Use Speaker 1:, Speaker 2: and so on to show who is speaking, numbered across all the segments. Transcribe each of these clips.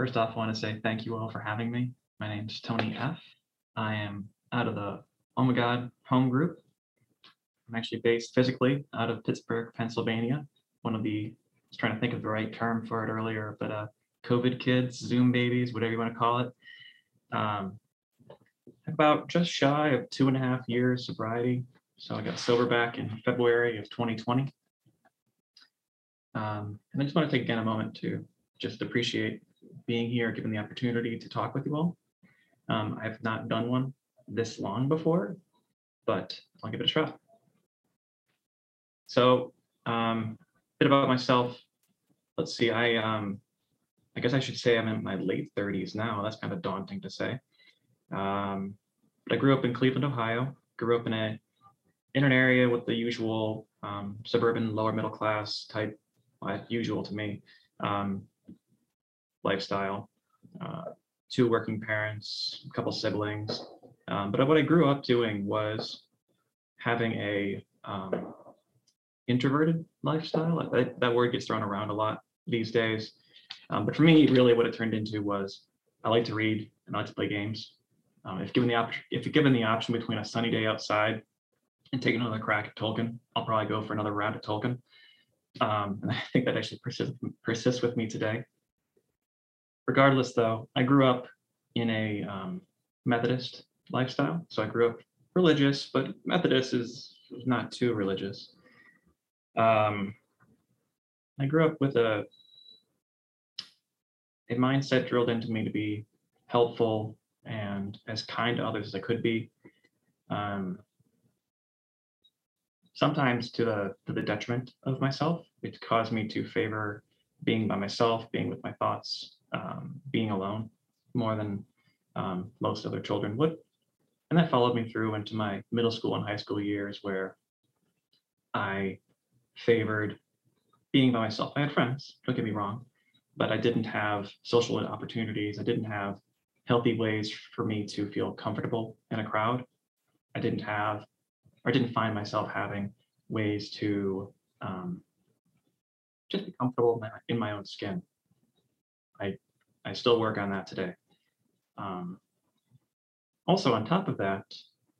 Speaker 1: First off, I want to say thank you all for having me. My name's Tony F. I am out of the Oh My God home group. I'm actually based physically out of Pittsburgh, Pennsylvania. One of the, I was trying to think of the right term for it earlier, but uh, COVID kids, Zoom babies, whatever you want to call it. Um, about just shy of two and a half years sobriety. So I got sober back in February of 2020. Um, and I just want to take again a moment to just appreciate being here, given the opportunity to talk with you all. Um, I've not done one this long before, but I'll give it a try. So, um, a bit about myself. Let's see, I um, I guess I should say I'm in my late 30s now. That's kind of daunting to say. Um, but I grew up in Cleveland, Ohio. Grew up in a in an area with the usual um, suburban lower middle class type, uh, usual to me, um, lifestyle. Uh, two working parents, a couple siblings. Um, but what I grew up doing was having a um, introverted lifestyle. That, that word gets thrown around a lot these days. Um, but for me, really what it turned into was I like to read and I like to play games. Um, if given the option, if given the option between a sunny day outside and taking another crack at Tolkien, I'll probably go for another round at Tolkien. Um, and I think that actually persists, persists with me today. Regardless, though, I grew up in a um, Methodist lifestyle. So I grew up religious, but Methodist is not too religious. Um, I grew up with a a mindset drilled into me to be helpful and as kind to others as I could be. Um, sometimes to the to the detriment of myself. It caused me to favor being by myself, being with my thoughts, um, being alone more than um, most other children would. And that followed me through into my middle school and high school years where I favored being by myself. I had friends, don't get me wrong, but I didn't have social opportunities. I didn't have healthy ways for me to feel comfortable in a crowd. I didn't have, or didn't find myself having ways to um, just be comfortable in my, in my own skin. I I still work on that today. Um, also, on top of that,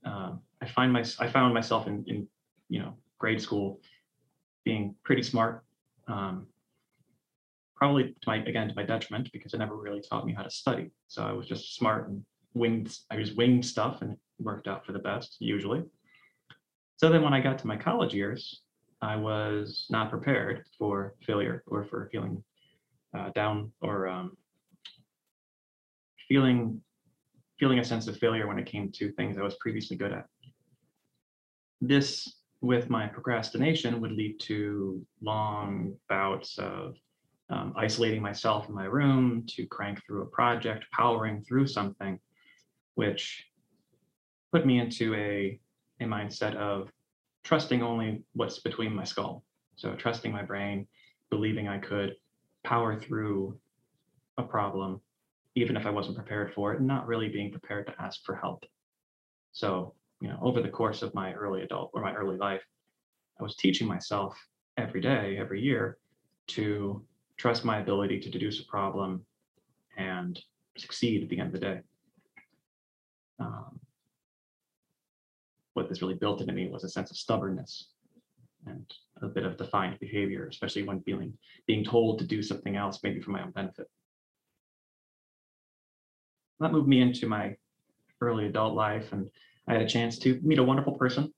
Speaker 1: uh, I find my I found myself in in you know grade school being pretty smart. Um, probably to my again to my detriment because it never really taught me how to study. So I was just smart and winged. I just winged stuff and it worked out for the best usually. So then when I got to my college years, I was not prepared for failure or for feeling uh, down or um, feeling feeling a sense of failure when it came to things I was previously good at. This, with my procrastination, would lead to long bouts of um, isolating myself in my room to crank through a project, powering through something, which put me into a, a mindset of trusting only what's between my skull. So trusting my brain, believing I could power through a problem, even if I wasn't prepared for it, and not really being prepared to ask for help. So, you know, over the course of my early adult or my early life, I was teaching myself every day, every year to trust my ability to deduce a problem and succeed at the end of the day. Um, what this really built into me was a sense of stubbornness and a bit of defined behavior, especially when feeling being told to do something else, maybe for my own benefit. That moved me into my early adult life, and I had a chance to meet a wonderful person,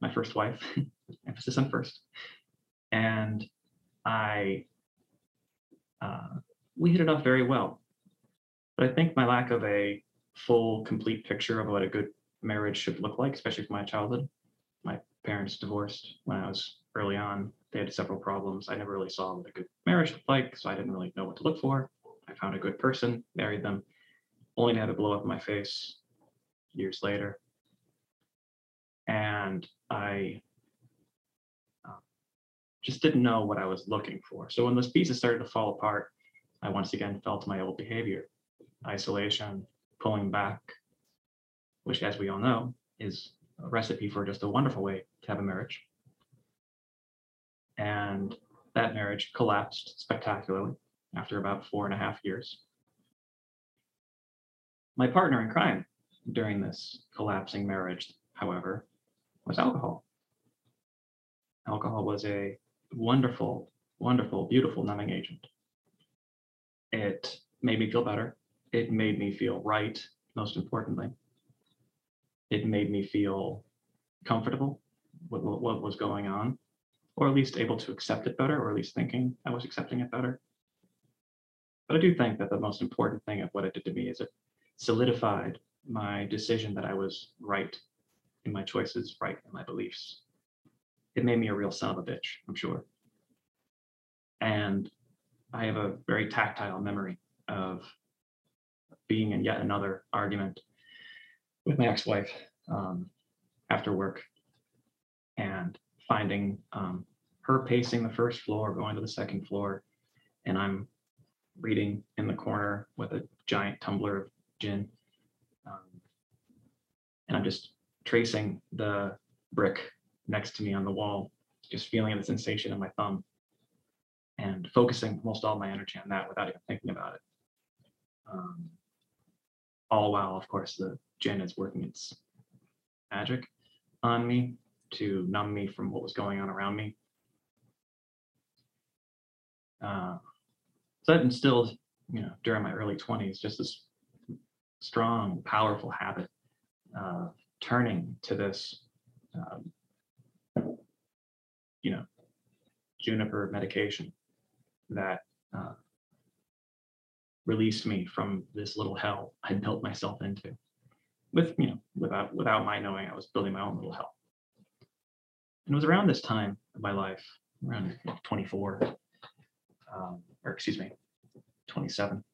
Speaker 1: my first wife, emphasis on first, and I uh, we hit it off very well. But I think my lack of a full, complete picture of what a good marriage should look like, especially for my childhood. My parents divorced when I was early on. They had several problems. I never really saw what a good marriage looked like, so I didn't really know what to look for. I found a good person, married them, only to have it blow up in my face years later. And I uh, just didn't know what I was looking for. So when those pieces started to fall apart, I once again fell to my old behavior isolation, pulling back, which, as we all know, is a recipe for just a wonderful way to have a marriage. And that marriage collapsed spectacularly after about four and a half years. My partner in crime during this collapsing marriage, however, was alcohol. Alcohol was a wonderful, wonderful, beautiful numbing agent. It made me feel better. It made me feel right, most importantly. It made me feel comfortable with what, was going on, or at least able to accept it better, or at least thinking I was accepting it better. But I do think that the most important thing of what it did to me is it solidified my decision that I was right in my choices, right in my beliefs. It made me a real son of a bitch, I'm sure. And I have a very tactile memory of being in yet another argument with my ex-wife um, after work and finding um, her pacing the first floor, going to the second floor, and I'm reading in the corner with a giant tumbler of gin. Um, and I'm just tracing the brick next to me on the wall, just feeling the sensation in my thumb and focusing almost all my energy on that without even thinking about it. Um, all while, of course, the gin is working its magic on me to numb me from what was going on around me. Uh, so that instilled, you know, during my early 20s, just this strong, powerful habit of turning to this, um, you know, juniper medication that uh, released me from this little hell I built myself into. With you know, without without my knowing, I was building my own little hell. And it was around this time of my life, around 24, um, or excuse me, 27,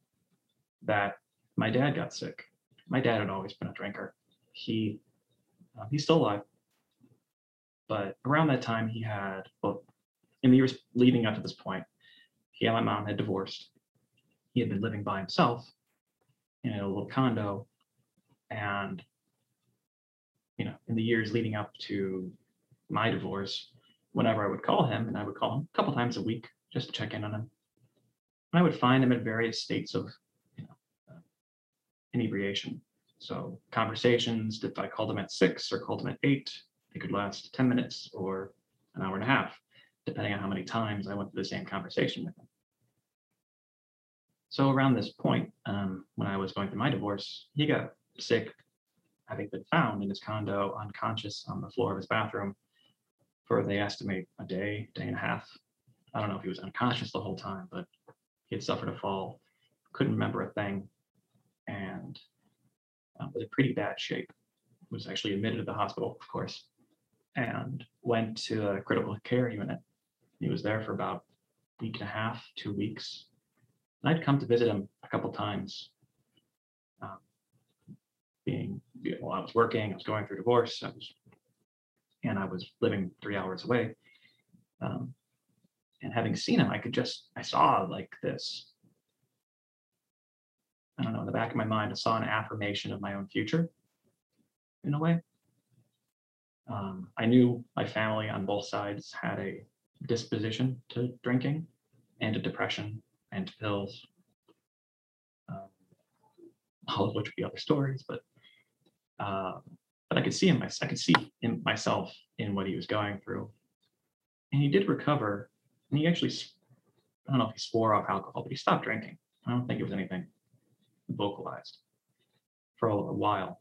Speaker 1: that my dad got sick. My dad had always been a drinker. He uh, he's still alive, but around that time he had well, in the years leading up to this point, he and my mom had divorced. He had been living by himself in a little condo, and you know, in the years leading up to my divorce, whenever I would call him, and I would call him a couple times a week just to check in on him, and I would find him at various states of you know, uh, inebriation. So conversations, if I called him at six or called him at eight, they could last 10 minutes or an hour and a half, depending on how many times I went through the same conversation with him. So around this point, um, when I was going through my divorce, he got sick, having been found in his condo unconscious on the floor of his bathroom for they estimate a day, day and a half. I don't know if he was unconscious the whole time, but he had suffered a fall, couldn't remember a thing, and um, was in pretty bad shape. Was actually admitted to the hospital, of course, and went to a critical care unit. He was there for about a week and a half, two weeks. And I'd come to visit him a couple times. Um, being, while I was working, I was going through divorce, I was, and I was living three hours away. Um, and having seen him, I could just, I saw like this I don't know, in the back of my mind, I saw an affirmation of my own future in a way. Um, I knew my family on both sides had a disposition to drinking and to depression and to pills. Um, all of which would be other stories, but uh, but I could see him. I could see in myself in what he was going through, and he did recover. And he actually, I don't know if he swore off alcohol, but he stopped drinking. I don't think it was anything vocalized for a, while.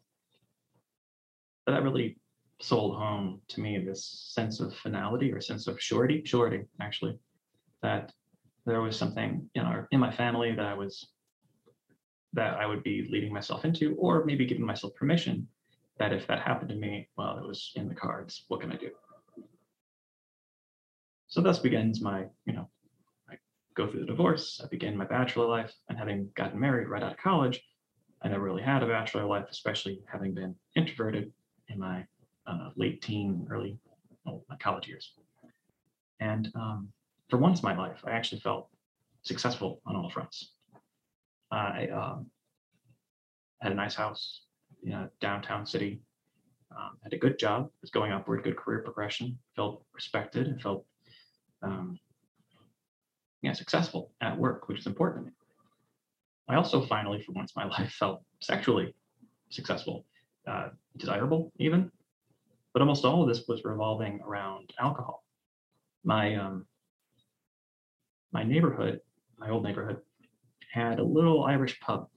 Speaker 1: But that really sold home to me this sense of finality or sense of surety, surety actually, that there was something in our in my family that I was that I would be leading myself into, or maybe giving myself permission that if that happened to me, well, it was in the cards. What can I do? So thus begins my, you know, I go through the divorce. I begin my bachelor life and having gotten married right out of college, I never really had a bachelor life, especially having been introverted in my uh, late teen, early well, my college years. And um, for once in my life, I actually felt successful on all fronts. I um, had a nice house in a downtown city, um, had a good job, was going upward, good career progression, felt respected, and felt um, yeah, successful at work, which is important. I also finally, for once in my life, felt sexually successful, uh, desirable even. But almost all of this was revolving around alcohol. My um, my neighborhood, my old neighborhood, had a little Irish pub.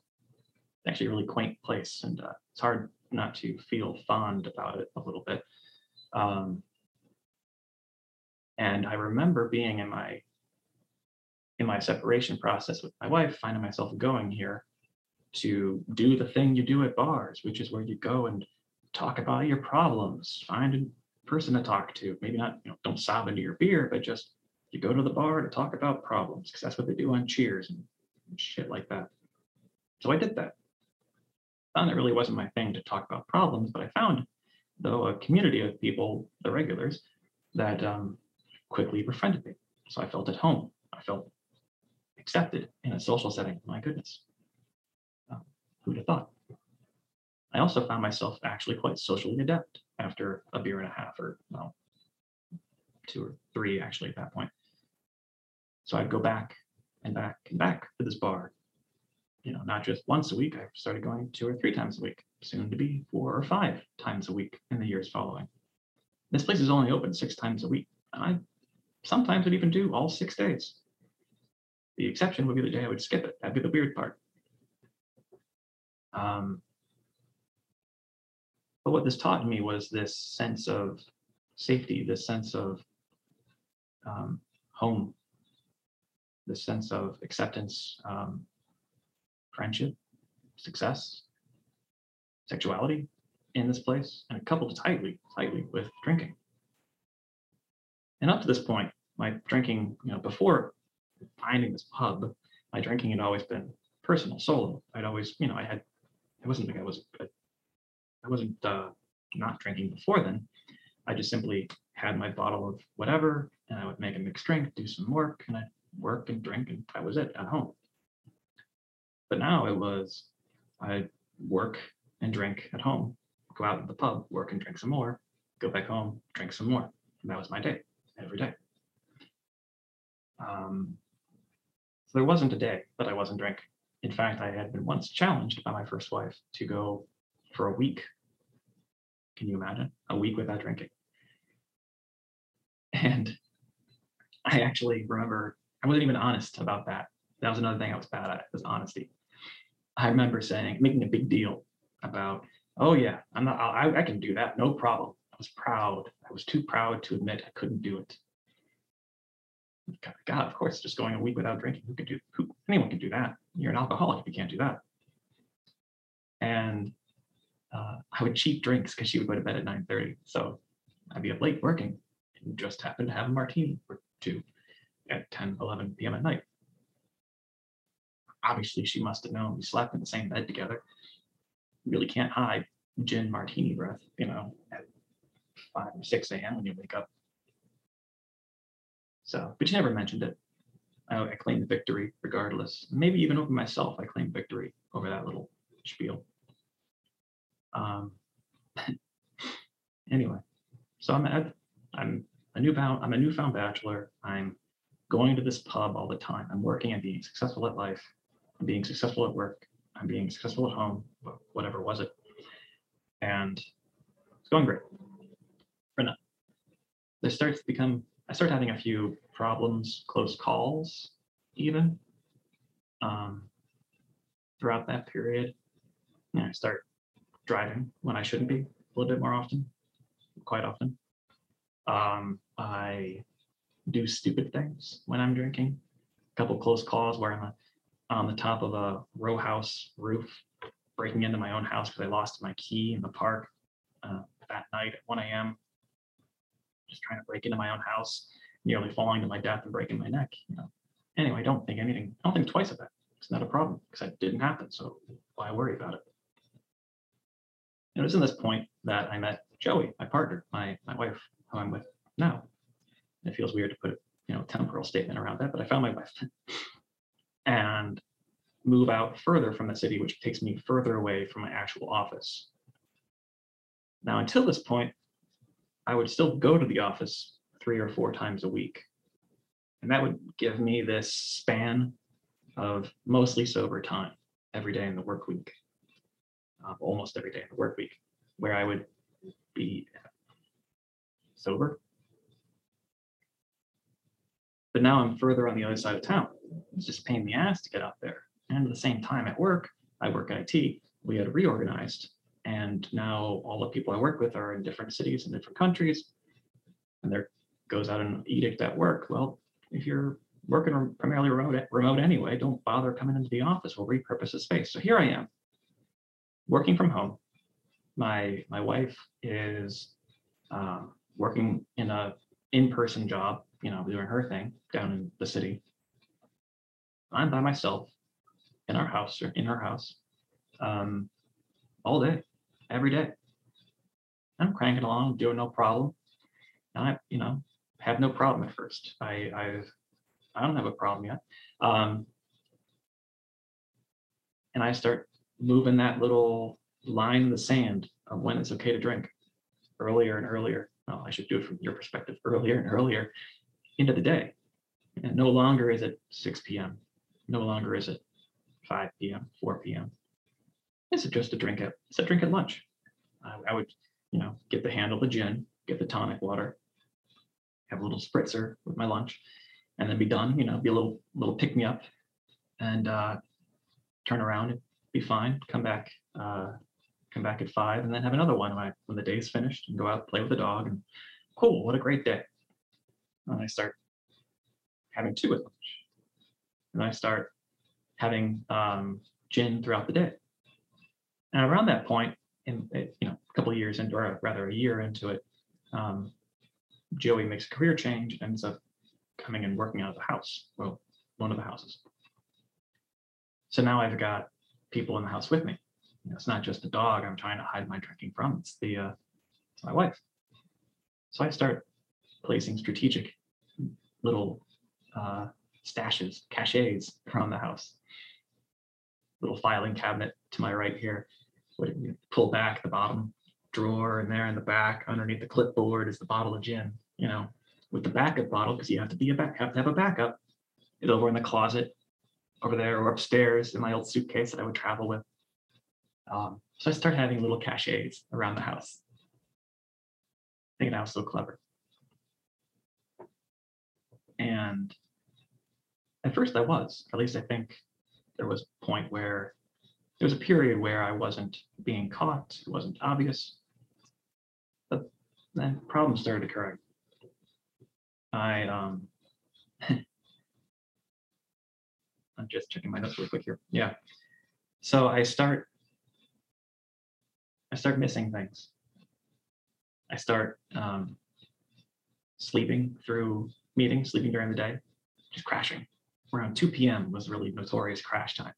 Speaker 1: Actually, a really quaint place, and uh, it's hard not to feel fond about it a little bit. Um, and I remember being in my in my separation process with my wife, finding myself going here to do the thing you do at bars, which is where you go and talk about your problems, find a person to talk to. Maybe not, you know, don't sob into your beer, but just you go to the bar to talk about problems because that's what they do on Cheers and shit like that. So I did that. Found it really wasn't my thing to talk about problems, but I found, though, a community of people, the regulars, that um, quickly befriended me. So I felt at home. I felt accepted in a social setting. My goodness. Um, who'd have thought? I also found myself actually quite socially adept after a beer and a half, or well, two or three actually at that point. So I'd go back and back and back to this bar. You know, not just once a week. I started going two or three times a week, soon to be four or five times a week in the years following. This place is only open six times a week. And I sometimes would even do all six days. The exception would be the day I would skip it. That'd be the weird part. Um, but what this taught me was this sense of safety, this sense of um, home, this sense of acceptance, um, friendship, success, sexuality in this place, and coupled tightly, tightly with drinking. And up to this point, my drinking, you know, before finding this pub, my drinking had always been personal, solo. I'd always, you know, I had, it wasn't like I was, I wasn't uh, not drinking before then. I just simply had my bottle of whatever, and I would make a mixed drink, do some work, and I'd work and drink, and that was it at home. But now it was, I'd work and drink at home, go out to the pub, work and drink some more, go back home, drink some more. And that was my day every day. Um, so there wasn't a day that I wasn't drinking. In fact, I had been once challenged by my first wife to go for a week. Can you imagine? A week without drinking. And I actually remember I wasn't even honest about that. That was another thing I was bad at was honesty. I remember saying, making a big deal about, oh yeah, I'm not, I, I can do that, no problem. I was proud. I was too proud to admit I couldn't do it. God, of course, just going a week without drinking. Who could do? Who anyone can do that? You're an alcoholic if you can't do that. And uh, I would cheat drinks because she would go to bed at 9:30. So I'd be up late working and just happen to have a martini or two at 10, 11 p.m. at night. Obviously, she must have known we slept in the same bed together. really can't hide gin martini breath, you know, at 5 or 6 a.m. when you wake up so, but you never mentioned it. I, I claimed victory regardless. Maybe even over myself, I claimed victory over that little spiel. Um, anyway, so I'm at, I'm a newfound I'm a newfound bachelor. I'm going to this pub all the time. I'm working and being successful at life. I'm being successful at work. I'm being successful at home. Whatever was it, and it's going great. For now, there starts to become I start having a few problems, close calls, even um, throughout that period. And I start driving when I shouldn't be a little bit more often, quite often. Um, I do stupid things when I'm drinking. A couple close calls where I'm on the top of a row house roof, breaking into my own house because I lost my key in the park uh, that night at 1 a.m just trying to break into my own house, nearly falling to my death and breaking my neck. You know. Anyway, don't think anything. I don't think twice of that. It's not a problem because it didn't happen. So why worry about it? it was in this point that I met Joey, my partner, my my wife, who I'm with now. It feels weird to put a you know temporal statement around that, but I found my wife and move out further from the city, which takes me further away from my actual office. Now, until this point, I would still go to the office three or four times a week. And that would give me this span of mostly sober time. every day in the work week, uh, almost every day in the work week, where I would be sober. But now I'm further on the other side of town. It's just pain in the ass to get out there. And at the same time at work, I work IT, we had reorganized. And now all the people I work with are in different cities and different countries. And there goes out an edict at work. Well, if you're working primarily remote, remote anyway, don't bother coming into the office. We'll repurpose the space. So here I am, working from home. My my wife is um, working in a in-person job, you know, doing her thing down in the city. I'm by myself in our house or in her house um, all day, every day. I'm cranking along, doing no problem. And I, you know, have no problem at first. I, I've, I don't have a problem yet. Um, and I start moving that little line in the sand of when it's okay to drink earlier and earlier. I should do it from your perspective earlier and earlier into the day. And no longer is it 6 p.m. No longer is it 5 p.m., 4 p.m. Is it just a drink at it's a drink at lunch. I, I would, you know, get the handle of gin, get the tonic water, have a little spritzer with my lunch, and then be done. You know, be a little little pick me up, and uh, turn around and be fine. Come back, uh, come back at five, and then have another one when I, when the day's finished, and go out play with the dog. And cool, what a great day. And I start having two at lunch, and I start having um, gin throughout the day. And around that point, in uh, you know a couple years into, or rather a year into it, um, Joey makes a career change ends up coming and working out of the house, well, one of the houses. So now I've got people in the house with me. You know, it's not just the dog I'm trying to hide my drinking from. It's the uh, it's my wife. So I start placing strategic little uh, stashes, caches around the house. Little filing cabinet to my right here. Pull back the bottom drawer and there in the back underneath the clipboard is the bottle of gin. You know, with the backup bottle because you have to be a back have to have a backup. It's over in the closet over there or upstairs in my old suitcase that I would travel with. Um, so I start having little caches around the house. Thinking I was so clever. And at first I was, at least I think there was a point where there was a period where I wasn't being caught, it wasn't obvious. But then problems started occurring. I um I'm just checking my notes real quick here. Yeah. So I start I start missing things. I start um, sleeping through meetings, sleeping during the day, just crashing. Around 2 p.m. was really notorious crash time,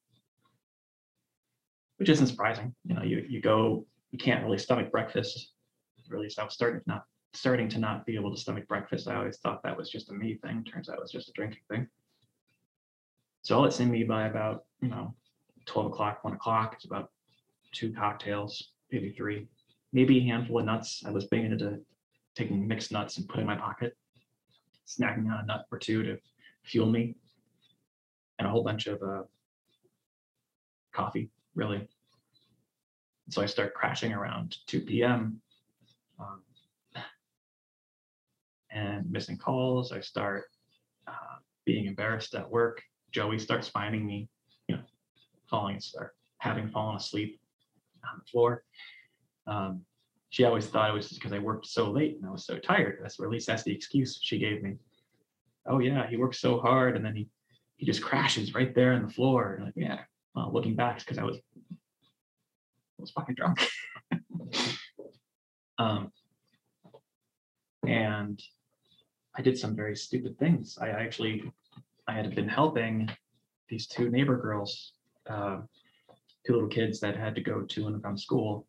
Speaker 1: which isn't surprising. You know, you you go, you can't really stomach breakfast. Really, so I was starting to not starting to not be able to stomach breakfast. I always thought that was just a me thing. Turns out it was just a drinking thing. So let send me by about, you know, 12 o'clock, 1 o'clock. It's about two cocktails, maybe three, maybe a handful of nuts. I was big into taking mixed nuts and putting in my pocket, snacking on a nut or two to fuel me, and a whole bunch of uh, coffee, really. So I start crashing around 2 p.m. Um, and missing calls. I start uh, being embarrassed at work. Joey starts finding me, you know, falling or having fallen asleep on the floor. Um, she always thought it was because I worked so late and I was so tired. That's or at least that's the excuse she gave me. Oh yeah, he works so hard and then he he just crashes right there on the floor. And like, yeah. Well, looking back, because I was I was fucking drunk. um, and I did some very stupid things. I actually I had been helping these two neighbor girls, uh, two little kids that had to go to and from school,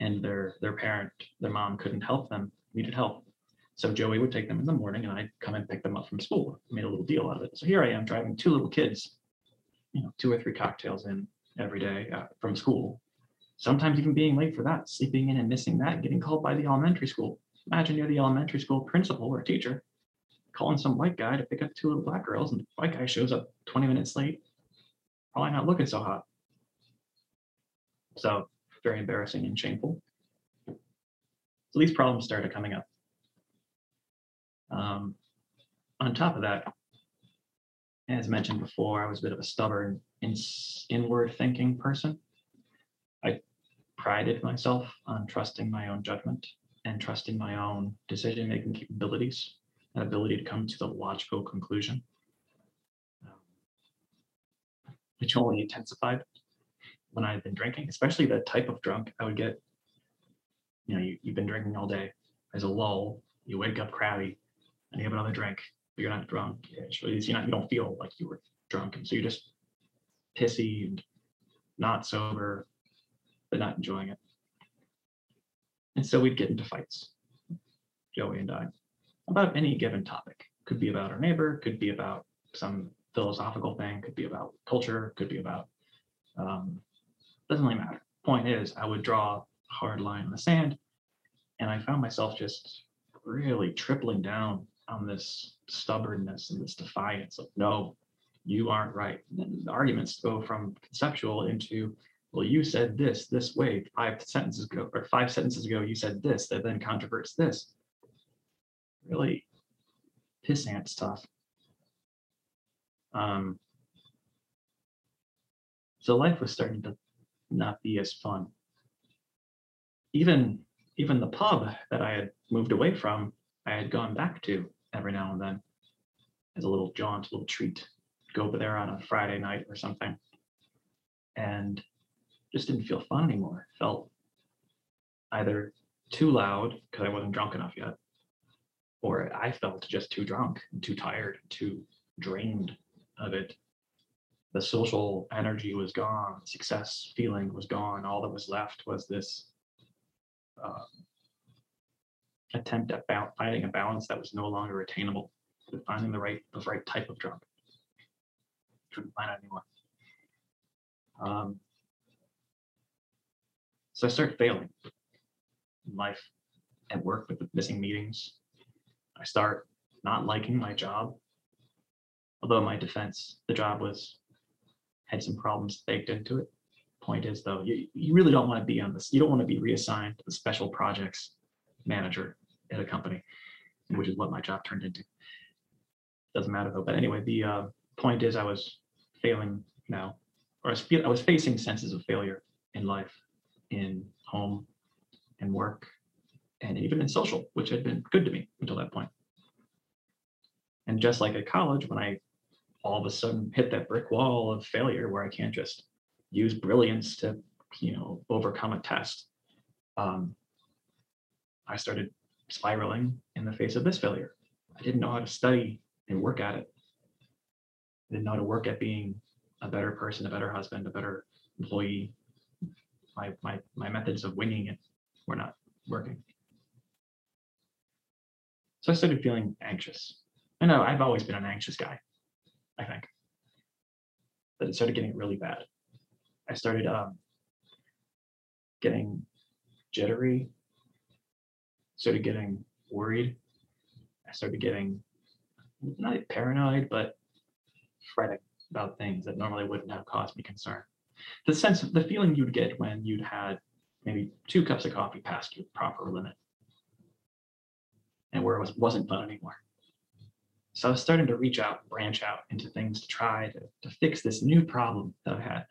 Speaker 1: and their their parent, their mom couldn't help them, needed help. So Joey would take them in the morning, and I'd come and pick them up from school. Made a little deal out of it. So here I am driving two little kids, you know, two or three cocktails in every day uh, from school. Sometimes even being late for that, sleeping in and missing that, getting called by the elementary school. Imagine you're the elementary school principal or teacher calling some white guy to pick up two little black girls, and the white guy shows up 20 minutes late. Probably not looking so hot. So very embarrassing and shameful. So these problems started coming up. Um, on top of that, as mentioned before, I was a bit of a stubborn, in, inward thinking person. I prided myself on trusting my own judgment and trusting my own decision making capabilities and ability to come to the logical conclusion, um, which only intensified when I had been drinking, especially the type of drunk I would get. You know, you, you've been drinking all day. As a lull, you wake up crabby and you have another drink, but you're not drunk. You're not, you don't feel like you were drunk. And so you're just pissy and not sober, but not enjoying it. And so we'd get into fights, Joey and I, about any given topic. Could be about our neighbor, could be about some philosophical thing, could be about culture, could be about um, doesn't really matter. Point is, I would draw a hard line in the sand, and I found myself just really tripling down on this stubbornness and this defiance of no, you aren't right. And the arguments go from conceptual into, well, you said this this way five sentences ago, or five sentences ago, you said this that then controverts this. Really pissant stuff. Um, so life was starting to not be as fun. Even even the pub that I had moved away from, I had gone back to every now and then as a little jaunt, a little treat. Go over there on a Friday night or something. And just didn't feel fun anymore. Felt either too loud because I wasn't drunk enough yet, or I felt just too drunk and too tired, too drained of it the social energy was gone, success feeling was gone. All that was left was this uh, attempt at ba- finding a balance that was no longer attainable, finding the right the right type of drug. Couldn't find it anymore. Um, so I started failing in life, at work with the missing meetings. I start not liking my job. Although my defense, the job was had some problems baked into it. Point is though, you, you really don't want to be on this. You don't want to be reassigned to the special projects manager at a company, which is what my job turned into. Doesn't matter though. But anyway, the uh, point is I was failing now, or I was, I was facing senses of failure in life, in home, and work, and even in social, which had been good to me until that point. And just like at college, when I all of a sudden hit that brick wall of failure where I can't just use brilliance to, you know, overcome a test. Um, I started spiraling in the face of this failure. I didn't know how to study and work at it. I didn't know how to work at being a better person, a better husband, a better employee. My my my methods of winging it were not working. So I started feeling anxious. I know I've always been an anxious guy. I think. But it started getting really bad. I started um, getting jittery, started getting worried. I started getting not paranoid, but fretting about things that normally wouldn't have caused me concern. The sense of the feeling you'd get when you'd had maybe two cups of coffee past your proper limit and where it was, wasn't fun anymore. So I was starting to reach out, branch out into things to try to, to fix this new problem that I had.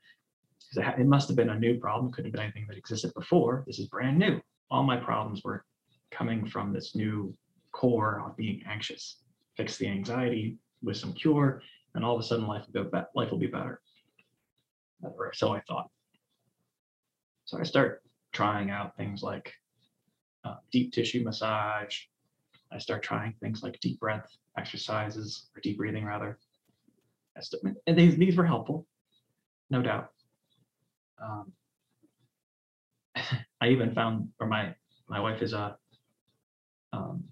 Speaker 1: Because it must have been a new problem, couldn't have been anything that existed before. This is brand new. All my problems were coming from this new core of being anxious. Fix the anxiety with some cure, and all of a sudden life will, be, life will be better. Or so I thought. So I start trying out things like uh, deep tissue massage. I start trying things like deep breath exercises or deep breathing rather. And these, these were helpful, no doubt. Um, I even found, or my my wife is a, um,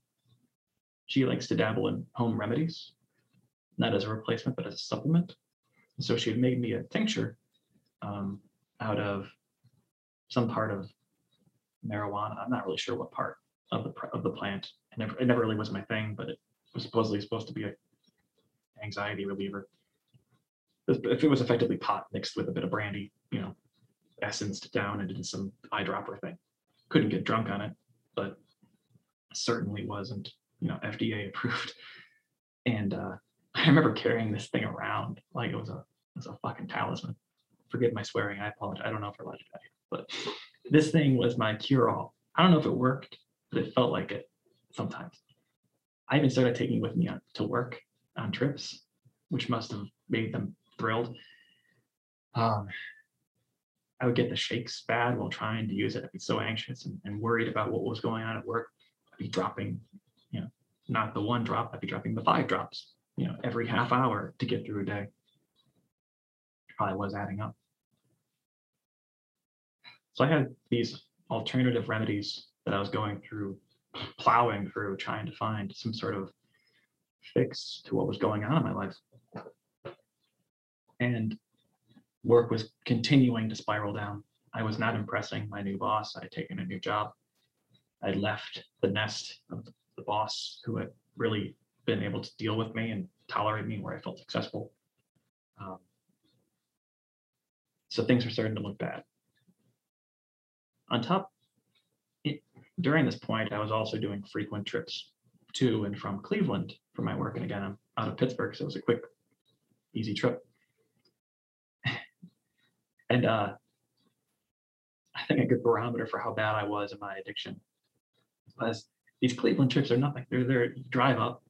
Speaker 1: she likes to dabble in home remedies, not as a replacement, but as a supplement. So she had made me a tincture um, out of some part of marijuana. I'm not really sure what part of the of the plant. It never, it never really was my thing, but it was supposedly supposed to be a anxiety reliever. If it was effectively pot mixed with a bit of brandy, you know, essenced down and some eyedropper thing. Couldn't get drunk on it, but certainly wasn't, you know, FDA approved. And uh, I remember carrying this thing around like it was a it was a fucking talisman. Forgive my swearing. I apologize. I don't know if we're allowed to that but this thing was my cure-all. I don't know if it worked, but it felt like it sometimes. I even started taking it with me on, to work on trips, which must have made them thrilled. Um, I would get the shakes bad while trying to use it. I'd be so anxious and, and worried about what was going on at work. Be dropping, you know, not the one drop, I'd be dropping the five drops, you know, every half hour to get through a day. Probably was adding up. So I had these alternative remedies that I was going through, plowing through, trying to find some sort of fix to what was going on in my life. And work was continuing to spiral down. I was not impressing my new boss. I had taken a new job. I left the nest of the boss who had really been able to deal with me and tolerate me where I felt successful. Um, so things were starting to look bad. On top, it, during this point, I was also doing frequent trips to and from Cleveland for my work. And again, I'm out of Pittsburgh, so it was a quick, easy trip. and uh, I think a good barometer for how bad I was in my addiction was these Cleveland trips are nothing. They're there, drive up,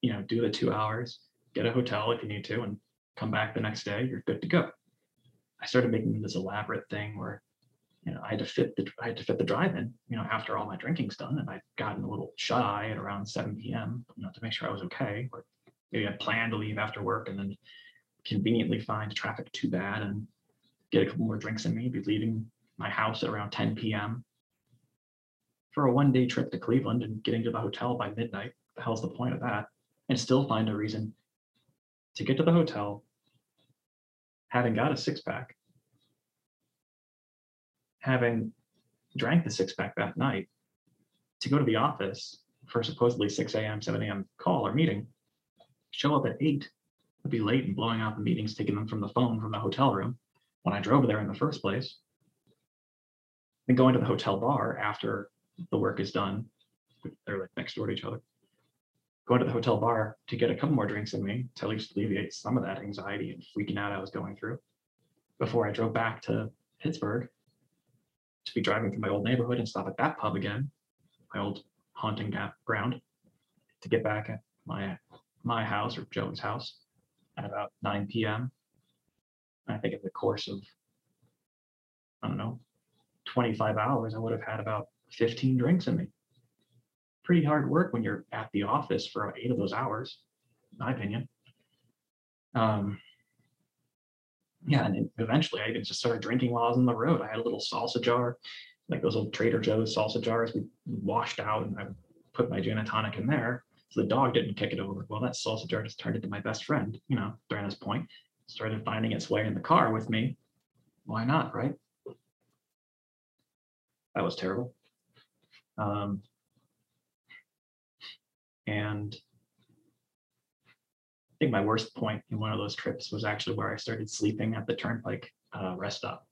Speaker 1: you know, do the two hours, get a hotel if you need to, and come back the next day, you're good to go. I started making this elaborate thing where, you know, I had to fit the I had to fit the drive in, you know, after all my drinking's done, and I'd gotten a little shut eye at around 7 p.m. You know, to make sure I was okay. Or maybe I planned to leave after work and then conveniently find traffic too bad and get a couple more drinks in me, be leaving my house at around 10 p.m. for a one day trip to Cleveland and getting to the hotel by midnight. The hell's the point of that? And still find a reason to get to the hotel, having got a six pack, having drank the six pack that night, to go to the office for supposedly 6 a.m., 7 a.m. call or meeting, show up at 8, would be late and blowing out the meetings, taking them from the phone from the hotel room when I drove there in the first place. Then going to the hotel bar after the work is done. They're like next door to each other. Going to the hotel bar to get a couple more drinks in me to at least alleviate some of that anxiety and freaking out I was going through before I drove back to Pittsburgh to be driving through my old neighborhood and stop at that pub again, my old haunting gap ground, to get back at my my house or Joe's house at about 9 p.m. I think in the course of I don't know 25 hours, I would have had about 15 drinks in me. Pretty hard work when you're at the office for eight of those hours, my opinion. Um, yeah, and eventually I just started drinking while I was on the road. I had a little salsa jar, like those old Trader Joe's salsa jars we washed out, and I put my gin and tonic in there. So the dog didn't kick it over. Well, that salsa jar just turned into my best friend, you know, during this point. Started finding its way in the car with me. Why not, right? That was terrible. Um, and I think my worst point in one of those trips was actually where I started sleeping at the turnpike uh, rest stop.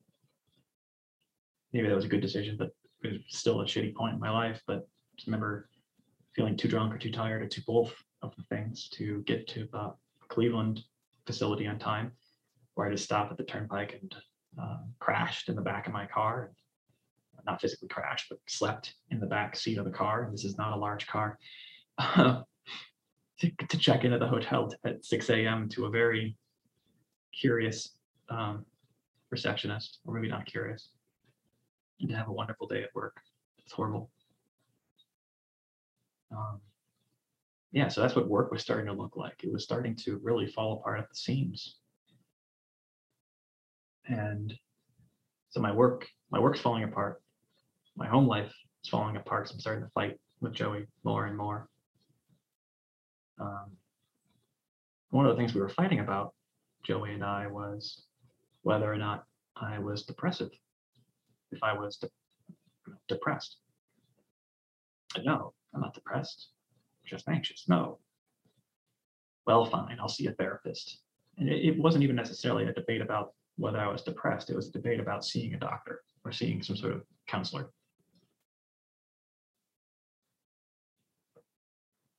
Speaker 1: Maybe that was a good decision, but it was still a shitty point in my life. But just remember feeling too drunk or too tired or too both of the things to get to the Cleveland facility on time, where I just stopped at the turnpike and uh, crashed in the back of my car not physically crashed, but slept in the back seat of the car. This is not a large car. to, to, check into the hotel at 6 a.m. to a very curious um, receptionist, or maybe not curious, and to have a wonderful day at work. It's horrible. Um, yeah, so that's what work was starting to look like. It was starting to really fall apart at the seams. And so my work, my work's falling apart my home life is falling apart. So I'm starting to fight with Joey more and more. Um, one of the things we were fighting about, Joey and I, was whether or not I was depressive. If I was de- depressed. no, I'm not depressed. I'm just anxious. No. Well, fine. I'll see a therapist. And it, it wasn't even necessarily a debate about whether I was depressed. It was a debate about seeing a doctor or seeing some sort of counselor.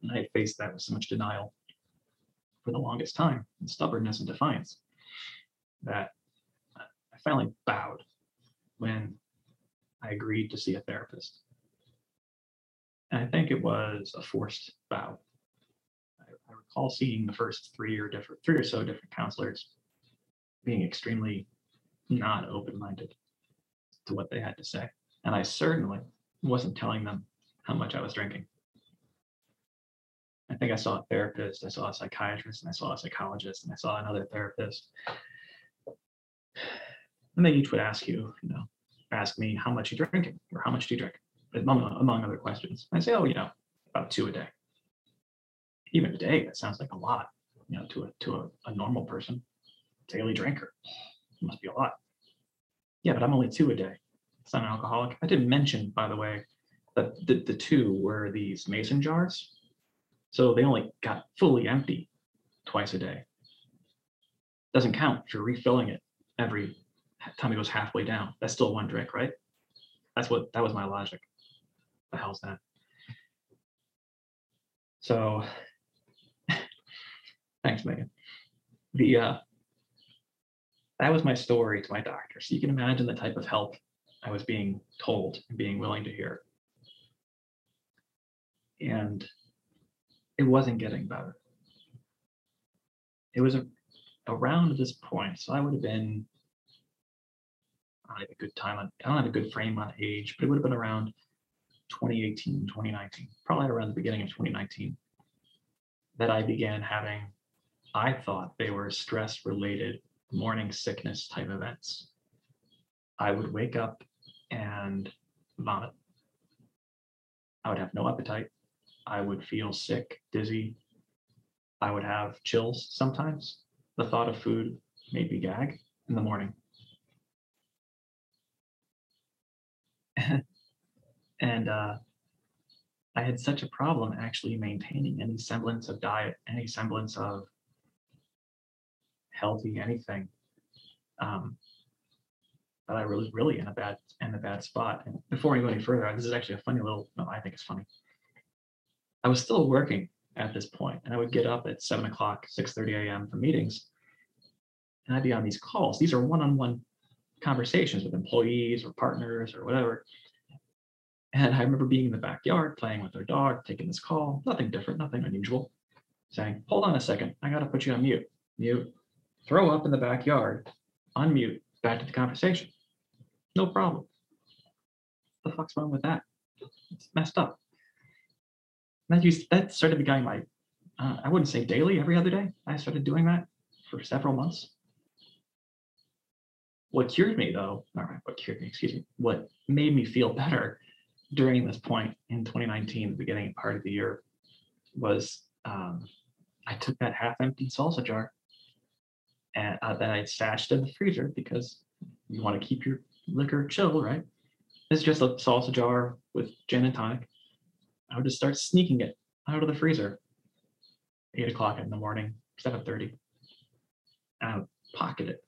Speaker 1: And I faced that with so much denial for the longest time, and stubbornness and defiance, that I finally bowed when I agreed to see a therapist. And I think it was a forced bow. I, I recall seeing the first three or different, three or so different counselors being extremely not open-minded to what they had to say. And I certainly wasn't telling them how much I was drinking. I think I saw a therapist, I saw a psychiatrist, and I saw a psychologist, and I saw another therapist. And they each would ask you, you know, ask me how much you drinking or how much do you drink, among, among other questions. I say, oh, you know, about two a day. Even a day, that sounds like a lot, you know, to a to a, a normal person, daily drinker. It must be a lot. Yeah, but I'm only two a day. It's not an alcoholic. I didn't mention, by the way, that the, the two were these mason jars. So they only got fully empty twice a day. Doesn't count if you're refilling it every time it goes halfway down. That's still one drink, right? That's what that was my logic. The hell's that? So thanks, Megan. The uh that was my story to my doctor. So you can imagine the type of help I was being told and being willing to hear. And it wasn't getting better. It was a, around this point. So I would have been, I have a good time on, I don't have a good frame on age, but it would have been around 2018, 2019, probably around the beginning of 2019, that I began having, I thought they were stress related morning sickness type events. I would wake up and vomit. I would have no appetite. I would feel sick, dizzy. I would have chills sometimes. The thought of food made me gag in the morning. and uh, I had such a problem actually maintaining any semblance of diet, any semblance of healthy anything. Um, but I was really in a bad in a bad spot. And before I go any further, this is actually a funny little. No, I think it's funny. I was still working at this point, and I would get up at seven o'clock, six thirty a.m. for meetings, and I'd be on these calls. These are one-on-one conversations with employees or partners or whatever. And I remember being in the backyard playing with their dog, taking this call. Nothing different, nothing unusual. Saying, "Hold on a second, I got to put you on mute." Mute throw up in the backyard, unmute, back to the conversation. No problem. What the fuck's wrong with that? It's messed up. That used that started becoming my uh, I wouldn't say daily, every other day. I started doing that for several months. What cured me though, all right, what cured me, excuse me, what made me feel better during this point in 2019, the beginning part of the year, was um, I took that half empty salsa jar and uh, that I stashed in the freezer because you want to keep your liquor chill, right? It's just a salsa jar with gin and tonic. I would just start sneaking it out of the freezer. Eight o'clock in the morning, seven thirty. I would pocket it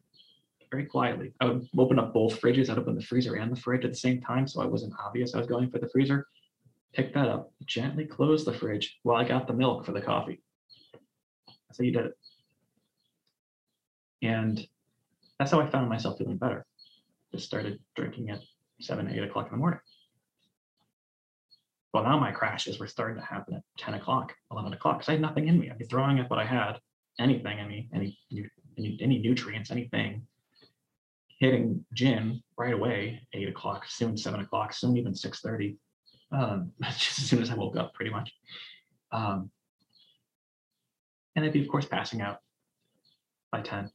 Speaker 1: very quietly. I would open up both fridges. I'd open the freezer and the fridge at the same time, so I wasn't obvious I was going for the freezer. Pick that up, gently close the fridge while I got the milk for the coffee. So you did it. And that's how I found myself feeling better. Just started drinking at seven, eight o'clock in the morning. Well, now my crashes were starting to happen at 10 o'clock, 11 o'clock, because I had nothing in me. I'd be throwing up what I had, anything in me, any, any, any nutrients, anything, hitting gin right away, eight o'clock, soon seven o'clock, soon even 6.30, um, just as soon as I woke up, pretty much. Um, and I'd be, of course, passing out by 10.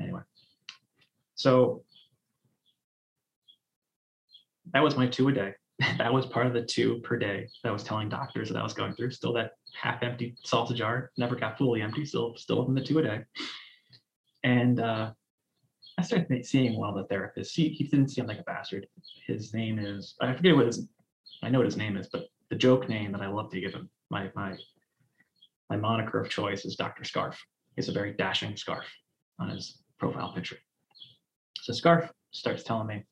Speaker 1: Anyway, so that was my two a day. that was part of the two per day that I was telling doctors that I was going through. Still that half empty salsa jar, never got fully empty, still still within the two a day. And uh, I started seeing one of the therapists. He, he didn't seem like a bastard. His name is I forget what his I know what his name is, but the joke name that I love to give him, my my my moniker of choice is Dr. Scarf. He has a very dashing scarf on his profile picture. So Scarf starts telling me,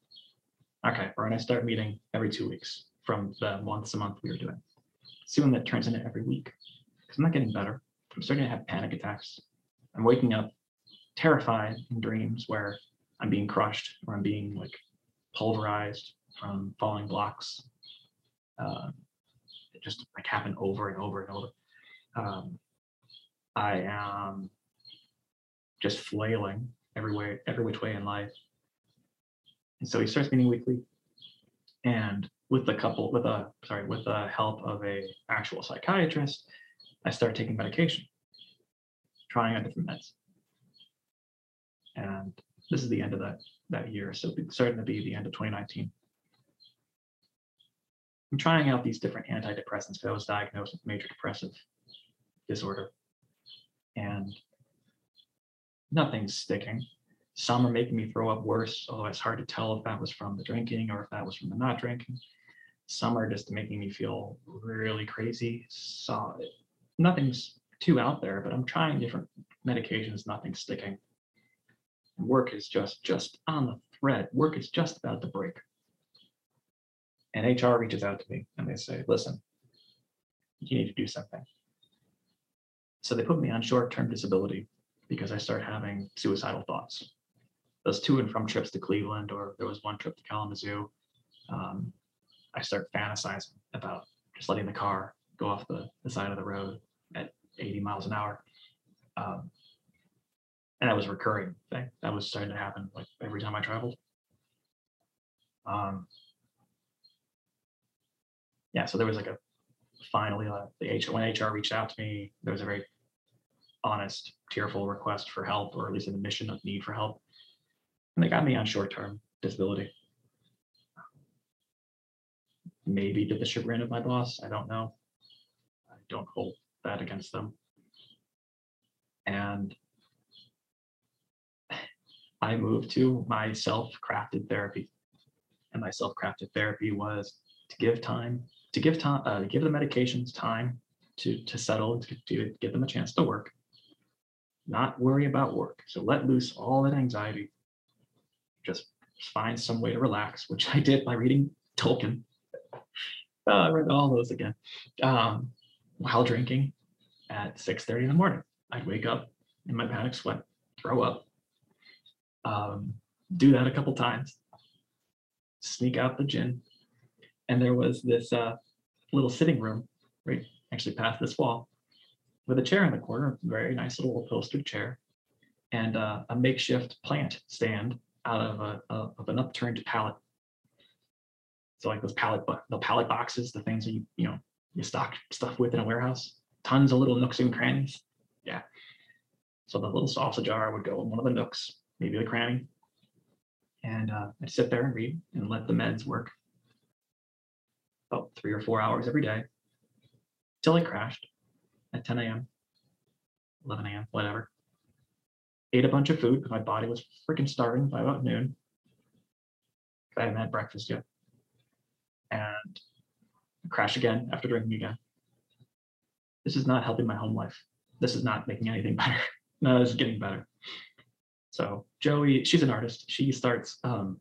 Speaker 1: okay, we're gonna start meeting every two weeks from the once a month we were doing. Soon that turns into every week. Because I'm not getting better. I'm starting to have panic attacks. I'm waking up terrified in dreams where I'm being crushed or I'm being like pulverized from falling blocks. Um, it just like happen over and over and over. Um, I am just flailing every way, every which way in life. And so he starts meeting weekly, and with the couple, with a sorry, with the help of a actual psychiatrist, I start taking medication, trying out different meds. And this is the end of that that year, so starting to be the end of 2019. I'm trying out these different antidepressants because I was diagnosed with major depressive disorder, and nothing's sticking. Some are making me throw up worse, although it's hard to tell if that was from the drinking or if that was from the not drinking. Some are just making me feel really crazy. So nothing's too out there, but I'm trying different medications, nothing's sticking. Work is just just on the thread. Work is just about to break. And HR reaches out to me and they say, listen, you need to do something. So they put me on short-term disability because I start having suicidal thoughts. Those to and from trips to Cleveland, or there was one trip to Kalamazoo, um, I start fantasizing about just letting the car go off the, the side of the road at 80 miles an hour. Um, and that was a recurring thing. That was starting to happen like every time I traveled. Um, yeah, so there was like a finally uh, the H when HR reached out to me, there was a very honest, tearful request for help, or at least an admission of need for help. And they got me on short-term disability. Maybe to the chagrin of my boss, I don't know. I don't hold that against them. And I moved to my self-crafted therapy. And my self-crafted therapy was to give time, to give time, uh, to give the medications time to to settle, to, to give them a chance to work, not worry about work. So let loose all that anxiety. Just find some way to relax, which I did by reading Tolkien. Uh, I read all those again. Um, while drinking at 6:30 in the morning, I'd wake up in my panic sweat, throw up, um, do that a couple times, sneak out the gin, and there was this uh, little sitting room right actually past this wall with a chair in the corner, very nice little upholstered chair, and uh, a makeshift plant stand out of a, a, of an upturned pallet. So like those pallet the pallet boxes, the things that you you know you stock stuff with in a warehouse, tons of little nooks and crannies. Yeah. So the little salsa jar would go in one of the nooks, maybe the cranny, and uh, I'd sit there and read and let the meds work about three or four hours every day till I crashed at 10 a.m., 11 a.m., whatever. Ate a bunch of food because my body was freaking starving by about noon. I hadn't had breakfast yet. And crash again after drinking again. This is not helping my home life. This is not making anything better. no, this is getting better. So Joey, she's an artist. She starts, um,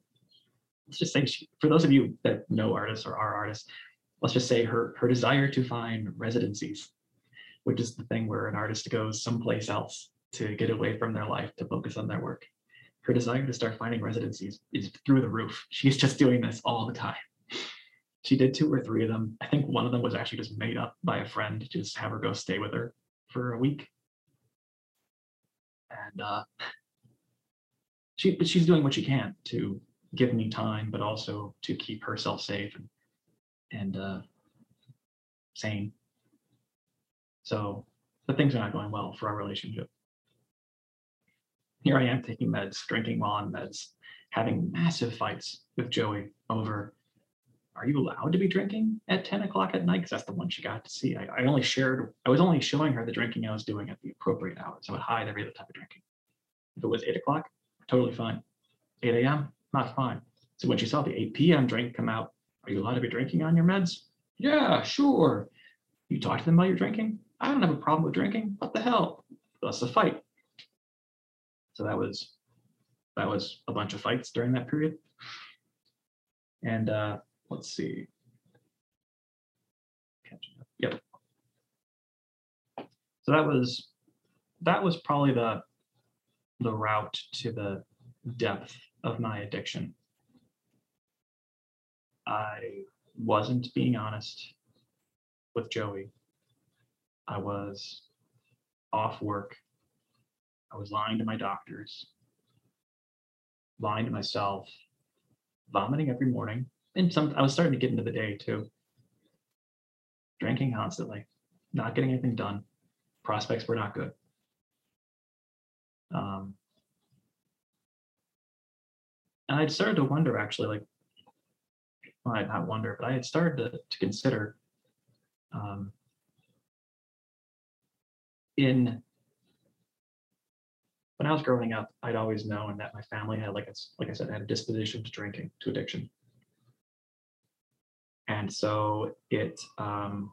Speaker 1: let's just say, she, for those of you that know artists or are artists, let's just say her her desire to find residencies which is the thing where an artist goes someplace else to get away from their life to focus on their work. Her desire to start finding residencies is through the roof. She's just doing this all the time. She did two or three of them. I think one of them was actually just made up by a friend to just have her go stay with her for a week. And uh, she, but she's doing what she can to give me time, but also to keep herself safe and and uh, sane. So the things are not going well for our relationship. Here I am taking meds, drinking while on meds, having massive fights with Joey over are you allowed to be drinking at 10 o'clock at night? Because that's the one she got to see. I, I, only shared, I was only showing her the drinking I was doing at the appropriate hours. I would hide every other type of drinking. If it was 8 o'clock, totally fine. 8 a.m., not fine. So when she saw the 8 p.m. drink come out, are you allowed to be drinking on your meds? Yeah, sure. You talk to them while you're drinking? I don't have a problem with drinking. What the hell? That's a fight. So that was that was a bunch of fights during that period. And uh, let's see. Yep. So that was that was probably the the route to the depth of my addiction. I wasn't being honest with Joey. I was off work. I was lying to my doctors, lying to myself, vomiting every morning. And some I was starting to get into the day too. Drinking constantly, not getting anything done. Prospects were not good. Um, and I'd started to wonder actually, like, well, I'd not wonder, but I had started to, to consider um, in when I was growing up, I'd always known that my family had, like, it's like I said, had a disposition to drinking, to addiction. And so it um,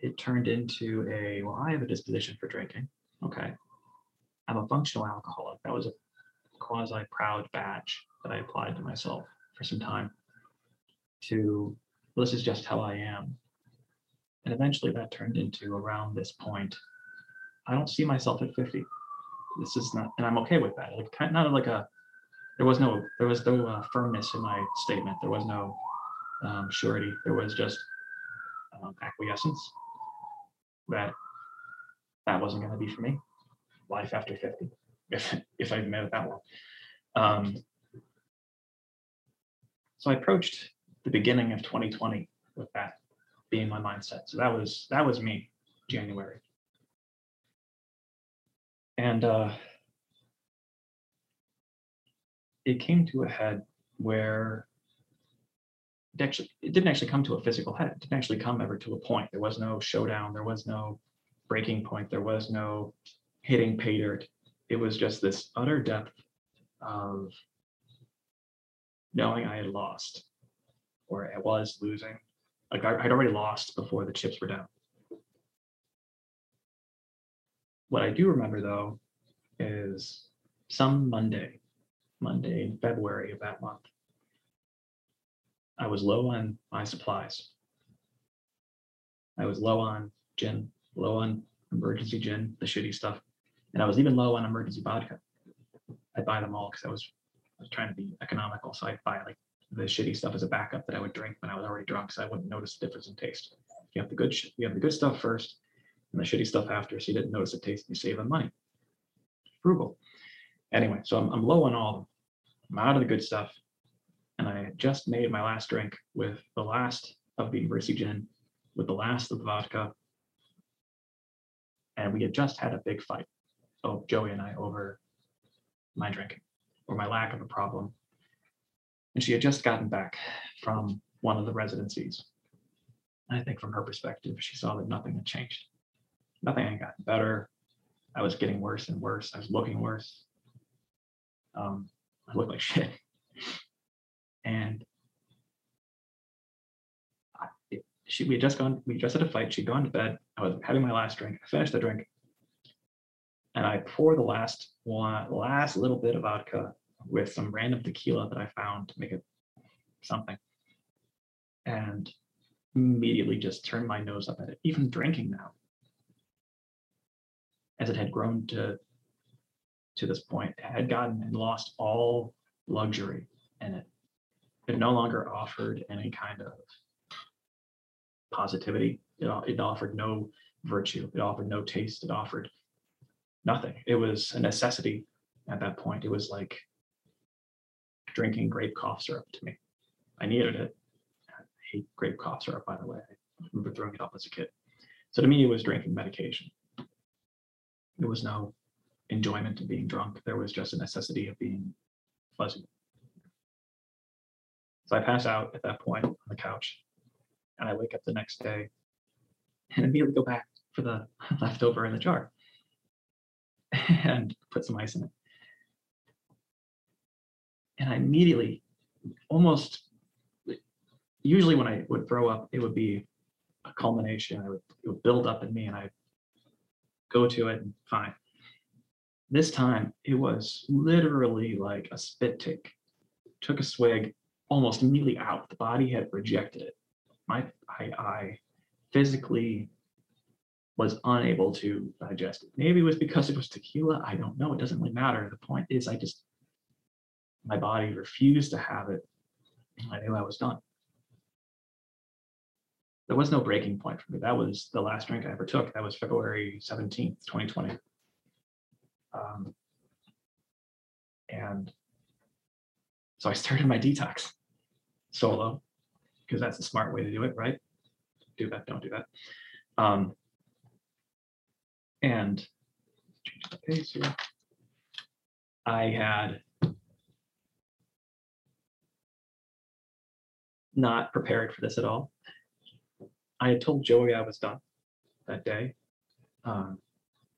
Speaker 1: it turned into a well, I have a disposition for drinking. Okay, I'm a functional alcoholic. That was a quasi proud badge that I applied to myself for some time. To well, this is just how I am. And eventually that turned into around this point. I don't see myself at 50. This is not, and I'm okay with that. Like kind not like a, there was no, there was no uh, firmness in my statement. There was no um, surety. There was just um, acquiescence that that wasn't going to be for me. Life after 50, if if I've made it that long. Um, so I approached the beginning of 2020 with that being my mindset. So that was that was me, January. And uh, it came to a head where it actually it didn't actually come to a physical head. It didn't actually come ever to a point. There was no showdown. There was no breaking point. There was no hitting pay dirt. It was just this utter depth of knowing I had lost or I was losing. Like I, I'd already lost before the chips were down. What I do remember though is some Monday, Monday in February of that month, I was low on my supplies. I was low on gin, low on emergency gin, the shitty stuff, and I was even low on emergency vodka. I'd buy them all because I was I was trying to be economical, so I'd buy like the shitty stuff as a backup that I would drink when I was already drunk, so I wouldn't notice the difference in taste. You have the good, you have the good stuff first, and the shitty stuff after, so you didn't notice the taste. You save on money. Frugal. Anyway, so I'm, I'm low on all of them. I'm out of the good stuff, and I just made my last drink with the last of the University gin, with the last of the vodka, and we had just had a big fight. Oh, Joey and I over my drinking or my lack of a problem. And she had just gotten back from one of the residencies. And I think from her perspective, she saw that nothing had changed. Nothing had gotten better. I was getting worse and worse. I was looking worse. Um, I looked like shit. And I, it, she, we had just gone, we just had a fight. She'd gone to bed. I was having my last drink. I finished the drink. And I pour the last one, last little bit of vodka with some random tequila that I found to make it something. And immediately just turned my nose up at it, even drinking now. As it had grown to to this point, had gotten and lost all luxury in it. It no longer offered any kind of positivity. It, it offered no virtue. It offered no taste. It offered nothing. It was a necessity at that point. It was like drinking grape cough syrup to me. I needed it. I hate grape cough syrup, by the way. I remember throwing it up as a kid. So to me, it was drinking medication. There was no enjoyment of being drunk. There was just a necessity of being fuzzy. So I pass out at that point on the couch and I wake up the next day and immediately go back for the leftover in the jar and put some ice in it. And I immediately, almost, usually when I would throw up, it would be a culmination. I would, it would build up in me and I go to it fine. this time it was literally like a spit take. Took a swig, almost immediately out. The body had rejected it. My I, I physically was unable to digest it. Maybe it was because it was tequila. I don't know. It doesn't really matter. The point is, I just my body refused to have it. I knew I was done. There was no breaking point for me. That was the last drink I ever took. That was February 17th, 2020. Um, and so I started my detox solo because that's the smart way to do it, right? Do that, don't do that. Um, and. I had not prepared for this at all. I had told Joey I was done that day, um,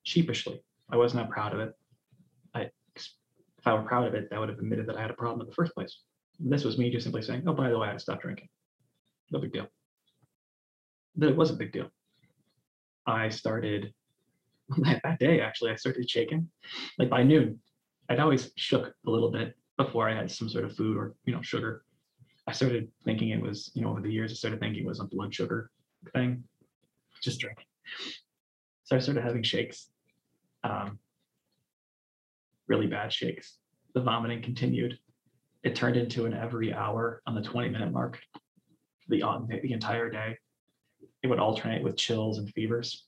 Speaker 1: sheepishly. I was not proud of it. I, if I were proud of it, that would have admitted that I had a problem in the first place. This was me just simply saying, "Oh, by the way, I stopped drinking. No big deal." That it was a big deal. I started that day. Actually, I started shaking. Like by noon, I'd always shook a little bit before I had some sort of food or you know sugar. I started thinking it was, you know, over the years, I started thinking it was a blood sugar thing, just drinking. So I started having shakes, um, really bad shakes. The vomiting continued. It turned into an every hour on the 20 minute mark, the, the entire day. It would alternate with chills and fevers.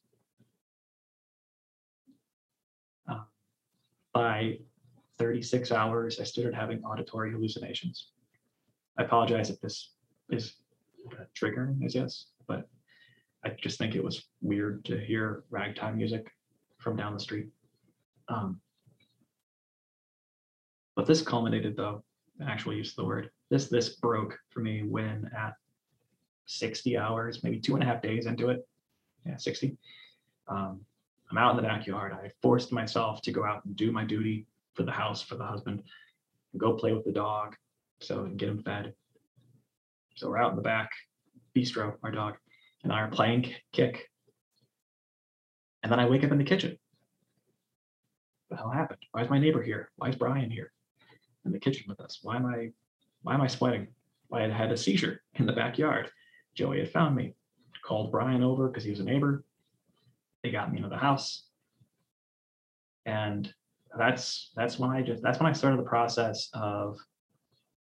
Speaker 1: Uh, by 36 hours, I started having auditory hallucinations. I apologize if this is triggering, I guess, but I just think it was weird to hear ragtime music from down the street. Um, but this culminated, though, actual use of the word. This this broke for me when at 60 hours, maybe two and a half days into it. Yeah, 60. Um, I'm out in the backyard. I forced myself to go out and do my duty for the house, for the husband, and go play with the dog, so and get him fed. So we're out in the back, bistro, our dog, and I are playing kick. And then I wake up in the kitchen. What the hell happened? Why is my neighbor here? Why is Brian here in the kitchen with us? Why am I why am I sweating? Why I had a seizure in the backyard. Joey had found me, called Brian over because he was a neighbor. They got me into the house. And that's that's when I just that's when I started the process of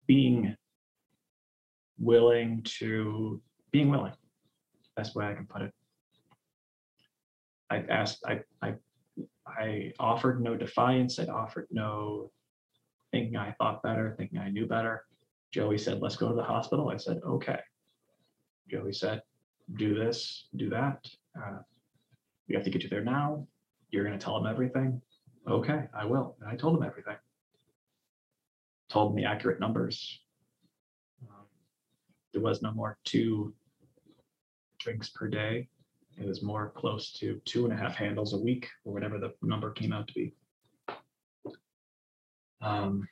Speaker 1: being willing to being willing. Best way I can put it. I asked, I, I, I offered no defiance. I offered no thinking I thought better, thinking I knew better. Joey said, let's go to the hospital. I said, okay. Joey said, do this, do that. Uh, we have to get you there now. You're going to tell him everything. Okay, I will. And I told him everything. Told him the accurate numbers. Um, there was no more two drinks per day. It was more close to two and a half handles a week or whatever the number came out to be. Um,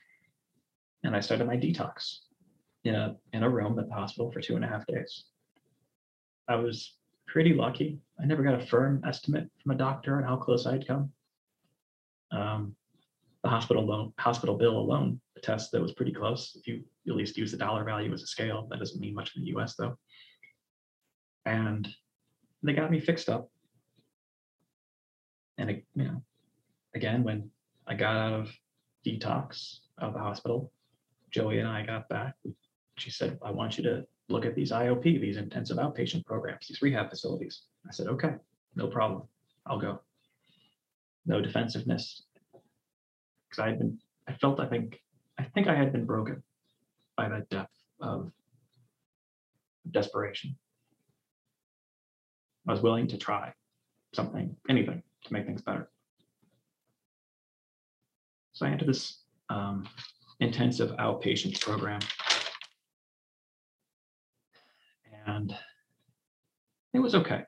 Speaker 1: and I started my detox in a in a room at the hospital for two and a half days. I was pretty lucky. I never got a firm estimate from a doctor on how close I'd come. Um, the hospital hospital bill alone attests that was pretty close. If you at least use the dollar value as a scale, that doesn't mean much in the U.S. though. And they got me fixed up. And you know, again, when I got out of detox out of the hospital, Joey and I got back. She said, "I want you to look at these IOP, these intensive outpatient programs, these rehab facilities." I said, "Okay, no problem. I'll go." No defensiveness, because I had been, I felt, I think, I think I had been broken by that depth of desperation. I was willing to try something, anything to make things better. So I entered this um, intensive outpatient program. And it was okay.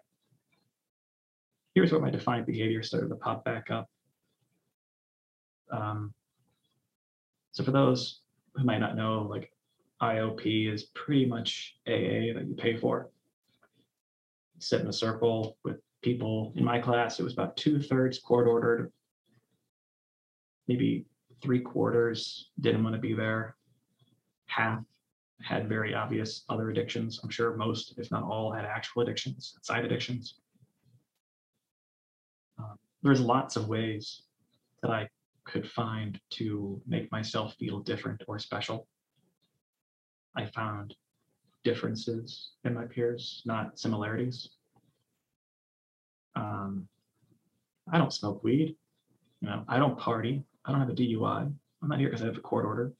Speaker 1: Here's where my defiant behavior started to pop back up. Um, so for those who might not know, like IOP is pretty much AA that you pay for. Sit in a circle with people in my class. It was about two thirds court ordered, maybe three quarters didn't want to be there. Half had very obvious other addictions. I'm sure most, if not all, had actual addictions, side addictions. Um, there's lots of ways that I could find to make myself feel different or special. I found differences in my peers, not similarities. Um, I don't smoke weed. You know, I don't party. I don't have a DUI. I'm not here because I have a court order.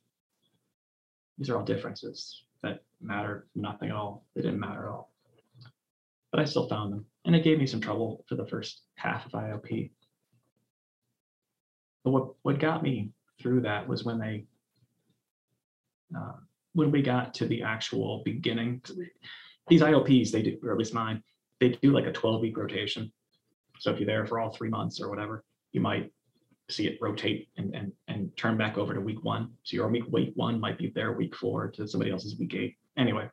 Speaker 1: These are all differences that matter nothing at all. They didn't matter at all. But I still found them. And it gave me some trouble for the first half of IOP. But what, what got me through that was when they, uh, when we got to the actual beginning, these IOPs, they do, or at least mine, they do like a 12 week rotation. So if you're there for all three months or whatever, you might see it rotate and, and, and turn back over to week one. So your week, week one might be there week four to somebody else's week eight. Anyway,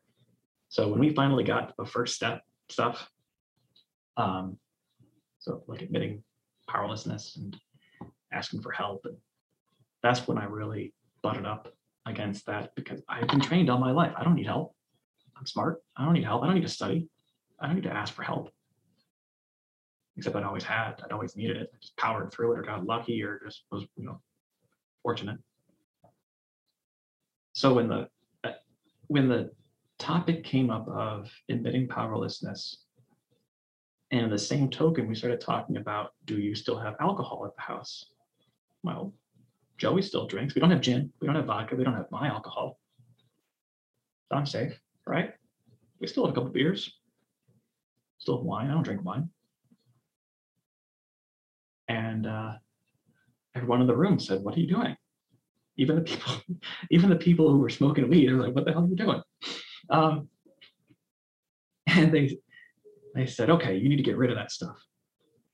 Speaker 1: so when we finally got to the first step stuff, um, so like admitting powerlessness and asking for help, and that's when I really butted up against that because I've been trained all my life. I don't need help. I'm smart. I don't need help. I don't need to study. I don't need to ask for help except I'd always had. I'd always needed it. I just powered through it or got lucky or just was, you know, fortunate. So when the uh, when the topic came up of admitting powerlessness, and the same token, we started talking about, do you still have alcohol at the house? Well, Joey still drinks. We don't have gin. We don't have vodka. We don't have my alcohol. So I'm safe, right? We still have a couple beers. Still have wine. I don't drink wine. And uh, everyone in the room said, "What are you doing?" Even the people, even the people who were smoking weed are like, "What the hell are you doing?" Um, and they they said, "Okay, you need to get rid of that stuff."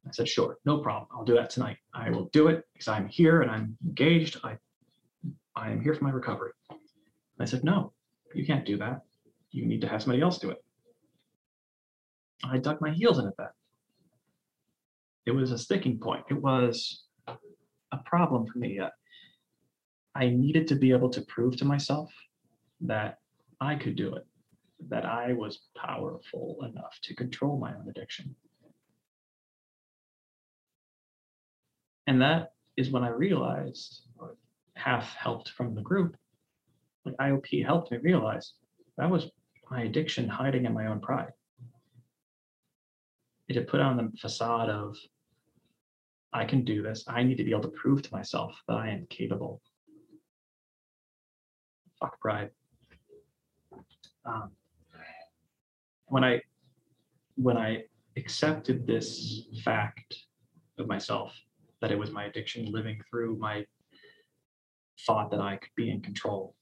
Speaker 1: I said, "Sure, no problem. I'll do that tonight. I will do it because I'm here and I'm engaged. I I am here for my recovery." And I said, "No, you can't do that. You need to have somebody else do it." I dug my heels in at that it was a sticking point. It was a problem for me. Uh, I needed to be able to prove to myself that I could do it, that I was powerful enough to control my own addiction. And that is when I realized, half helped from the group, like IOP helped me realize that was my addiction hiding in my own pride. It had put on the facade of I can do this. I need to be able to prove to myself that I am capable. Fuck pride. Um, when I when I accepted this fact of myself that it was my addiction living through my thought that I could be in control,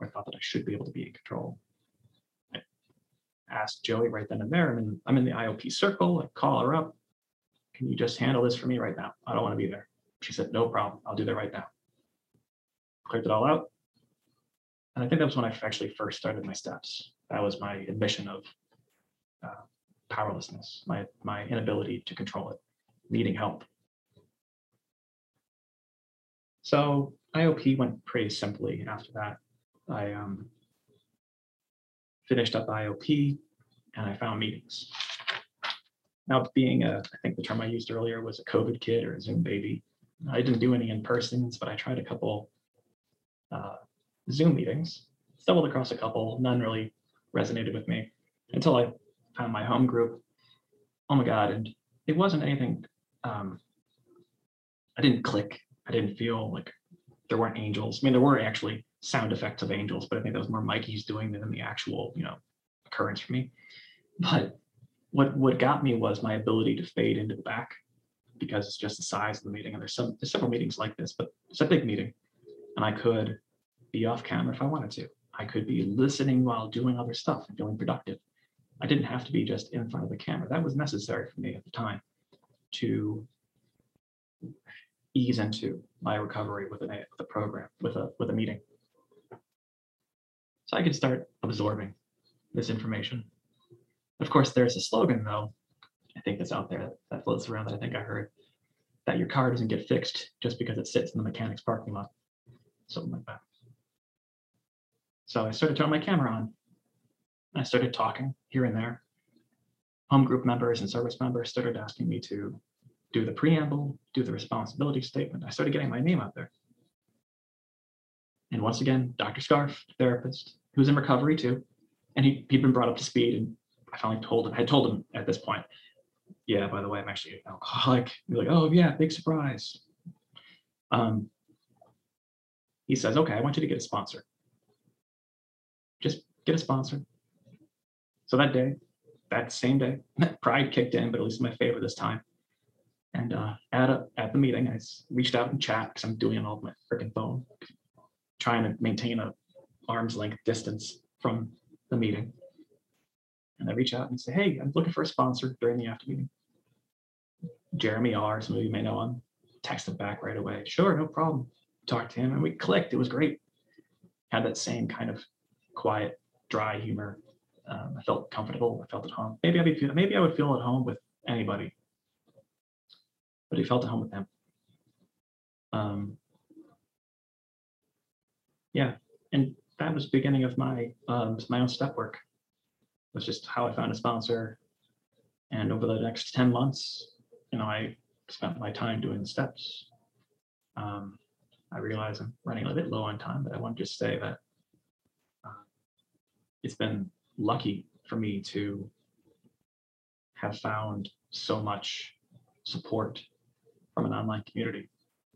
Speaker 1: or thought that I should be able to be in control. I asked Joey right then and there. I'm in, I'm in the IOP circle. I call her up can you just handle this for me right now? I don't want to be there. She said, no problem. I'll do that right now. Cleared it all out. And I think that was when I actually first started my steps. That was my admission of uh, powerlessness, my, my inability to control it, needing help. So IOP went pretty simply after that. I um, finished up IOP and I found meetings. Now, being a, I think the term I used earlier was a COVID kid or a Zoom baby. I didn't do any in persons, but I tried a couple uh, Zoom meetings, stumbled across a couple, none really resonated with me until I found my home group. Oh my God. And it wasn't anything, um, I didn't click. I didn't feel like there weren't angels. I mean, there were actually sound effects of angels, but I think that was more Mikey's doing than the actual, you know, occurrence for me. But what what got me was my ability to fade into the back because it's just the size of the meeting. And there's some there's several meetings like this, but it's a big meeting, and I could be off camera if I wanted to. I could be listening while doing other stuff and feeling productive. I didn't have to be just in front of the camera. That was necessary for me at the time to ease into my recovery with, an, with a program, with a with a meeting. So I could start absorbing this information of course, there's a slogan though, I think that's out there that floats around that I think I heard that your car doesn't get fixed just because it sits in the mechanic's parking lot, something like that. So I started turning my camera on. I started talking here and there. Home group members and service members started asking me to do the preamble, do the responsibility statement. I started getting my name out there. And once again, Dr. Scarf, therapist, who's in recovery too, and he, he'd been brought up to speed and I finally told him, I had told him at this point, yeah, by the way, I'm actually an alcoholic. You're like, oh yeah, big surprise. Um, he says, okay, I want you to get a sponsor. Just get a sponsor. So that day, that same day, pride kicked in, but at least in my favor this time. And uh, at a, at the meeting, I reached out in chat because I'm doing it all on my freaking phone, trying to maintain a arm's length distance from the meeting. And I reach out and say, hey, I'm looking for a sponsor during the after meeting. Jeremy R, some of you may know him, texted back right away. Sure, no problem. Talked to him and we clicked. It was great. Had that same kind of quiet, dry humor. Um, I felt comfortable. I felt at home. Maybe I would feel, maybe I would feel at home with anybody, but he felt at home with them. Um, yeah, and that was the beginning of my um, my own step work. Was just how I found a sponsor, and over the next ten months, you know, I spent my time doing the steps. Um, I realize I'm running a little bit low on time, but I want to just say that uh, it's been lucky for me to have found so much support from an online community.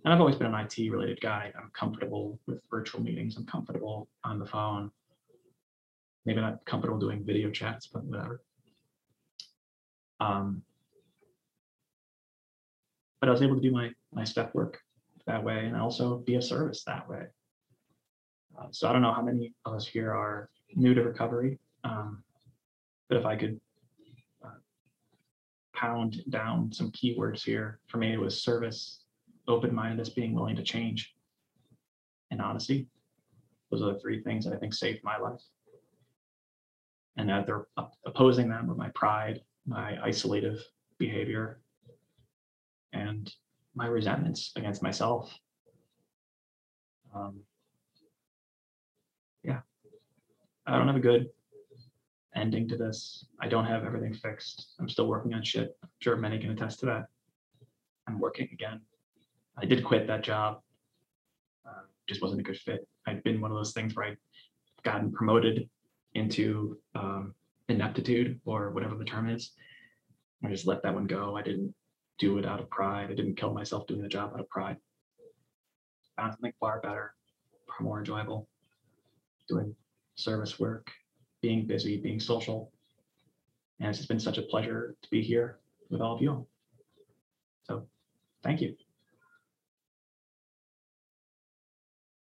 Speaker 1: And I've always been an IT related guy. I'm comfortable with virtual meetings. I'm comfortable on the phone. Maybe not comfortable doing video chats, but whatever. Um, but I was able to do my my step work that way and also be of service that way. Uh, so I don't know how many of us here are new to recovery, um, but if I could uh, pound down some keywords here, for me it was service, open-mindedness, being willing to change, and honesty. Those are the three things that I think saved my life. And that they're opposing them were my pride, my isolative behavior, and my resentments against myself. Um, yeah, I don't have a good ending to this. I don't have everything fixed. I'm still working on shit. I'm sure many can attest to that. I'm working again. I did quit that job. Uh, just wasn't a good fit. I'd been one of those things where I'd gotten promoted into um, ineptitude or whatever the term is. I just let that one go. I didn't do it out of pride. I didn't kill myself doing the job out of pride. Found something far better, far more enjoyable. Doing service work, being busy, being social. And it's been such a pleasure to be here with all of you. So thank you.